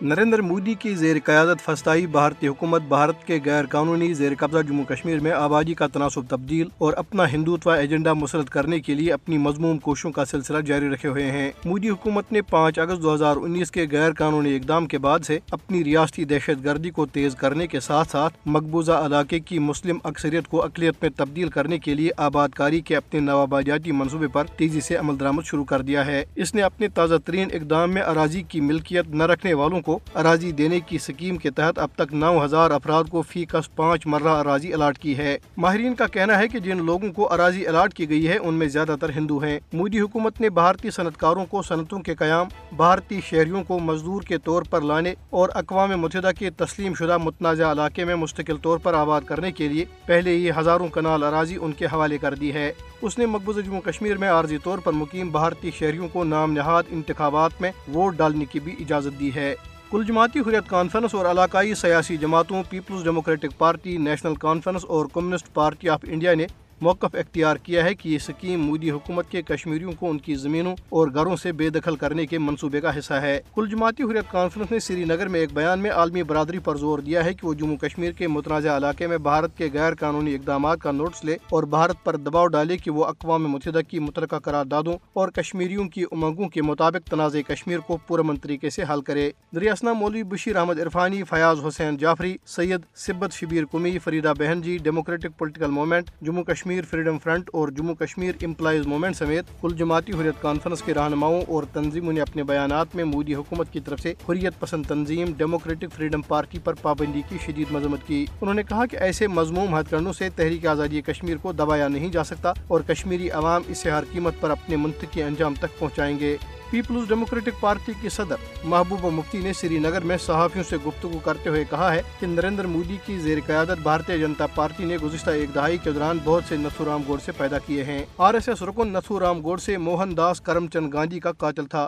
نریندر مودی کی زیر قیادت فسطائی بھارتی حکومت، بھارت کے غیر قانونی زیر قبضہ جموں کشمیر میں آبادی کا تناسب تبدیل اور اپنا ہندوتوا ایجنڈا مسرد کرنے کے لیے اپنی مضموم کوششوں کا سلسلہ جاری رکھے ہوئے ہیں۔ مودی حکومت نے پانچ اگست دو ہزار انیس کے غیر قانونی اقدام کے بعد سے اپنی ریاستی دہشت گردی کو تیز کرنے کے ساتھ ساتھ مقبوضہ علاقے کی مسلم اکثریت کو اقلیت میں تبدیل کرنے کے لیے آباد کاری کے اپنے نوآبادیاتی منصوبے پر تیزی سے عمل درآمد شروع کر دیا ہے۔ اس نے اپنے تازہ ترین اقدام میں اراضی کی ملکیت نہ رکھنے والوں کو اراضی دینے کی سکیم کے تحت اب تک نو ہزار افراد کو فی کس پانچ مرہ اراضی الاٹ کی ہے۔ ماہرین کا کہنا ہے کہ جن لوگوں کو اراضی الاٹ کی گئی ہے، ان میں زیادہ تر ہندو ہیں۔ مودی حکومت نے بھارتی صنعت کاروں کو صنعتوں کے قیام، بھارتی شہریوں کو مزدور کے طور پر لانے اور اقوام متحدہ کے تسلیم شدہ متنازع علاقے میں مستقل طور پر آباد کرنے کے لیے پہلے ہی ہزاروں کنال اراضی ان کے حوالے کر دی ہے۔ اس نے مقبوضہ جموں کشمیر میں عارضی طور پر مقیم بھارتی شہریوں کو نام نہاد انتخابات میں ووٹ ڈالنے کی بھی اجازت دی ہے۔ کل جماعتی حریت کانفرنس اور علاقائی سیاسی جماعتوں، people's Democratic Party, National Conference اور کمیونسٹ پارٹی آف انڈیا نے موقف اختیار کیا ہے کہ یہ سکیم مودی حکومت کے کشمیریوں کو ان کی زمینوں اور گھروں سے بے دخل کرنے کے منصوبے کا حصہ ہے۔ کل جماعتی حریت کانفرنس نے سری نگر میں ایک بیان میں عالمی برادری پر زور دیا ہے کہ وہ جموں کشمیر کے متنازع علاقے میں بھارت کے غیر قانونی اقدامات کا نوٹس لے اور بھارت پر دباؤ ڈالے کہ وہ اقوام متحدہ کی متعلقہ قراردادوں اور کشمیریوں کی امنگوں کے مطابق تنازع کشمیر کو پرامن طریقے سے حل کرے۔ دریاسنا مولوی بشیر احمد عرفانی، فیاض حسین جعفری، سید سبت شبیر کمی فریدہ بہن جی Democratic Political Movement Jammu Kashmir Kashmir Freedom Front اور جموں کشمیر امپلائیز موومنٹ سمیت کل جماعتی حریت کانفرنس کے رہنماؤں اور تنظیموں نے اپنے بیانات میں مودی حکومت کی طرف سے حریت پسند تنظیم، ڈیموکریٹک فریڈم پارٹی پر پابندی کی شدید مذمت کی۔ انہوں نے کہا کہ ایسے مضموم ہتھ کرنوں سے تحریک آزادی کشمیر کو دبایا نہیں جا سکتا اور کشمیری عوام اسے ہر قیمت پر اپنے منطقی انجام تک پہنچائیں گے۔ پیپلز ڈیموکریٹک پارٹی کی صدر محبوبہ مفتی نے سری نگر میں صحافیوں سے گفتگو کرتے ہوئے کہا ہے کہ نریندر مودی کی زیر قیادت بھارتی جنتا پارٹی نے گزشتہ ایک دہائی کے دوران بہت سے نتھو رام گوڑ سے پیدا کیے ہیں۔ آر ایس ایس رکن نتھو رام گوڑ سے موہن داس کرم چند گاندھی کا قاتل تھا۔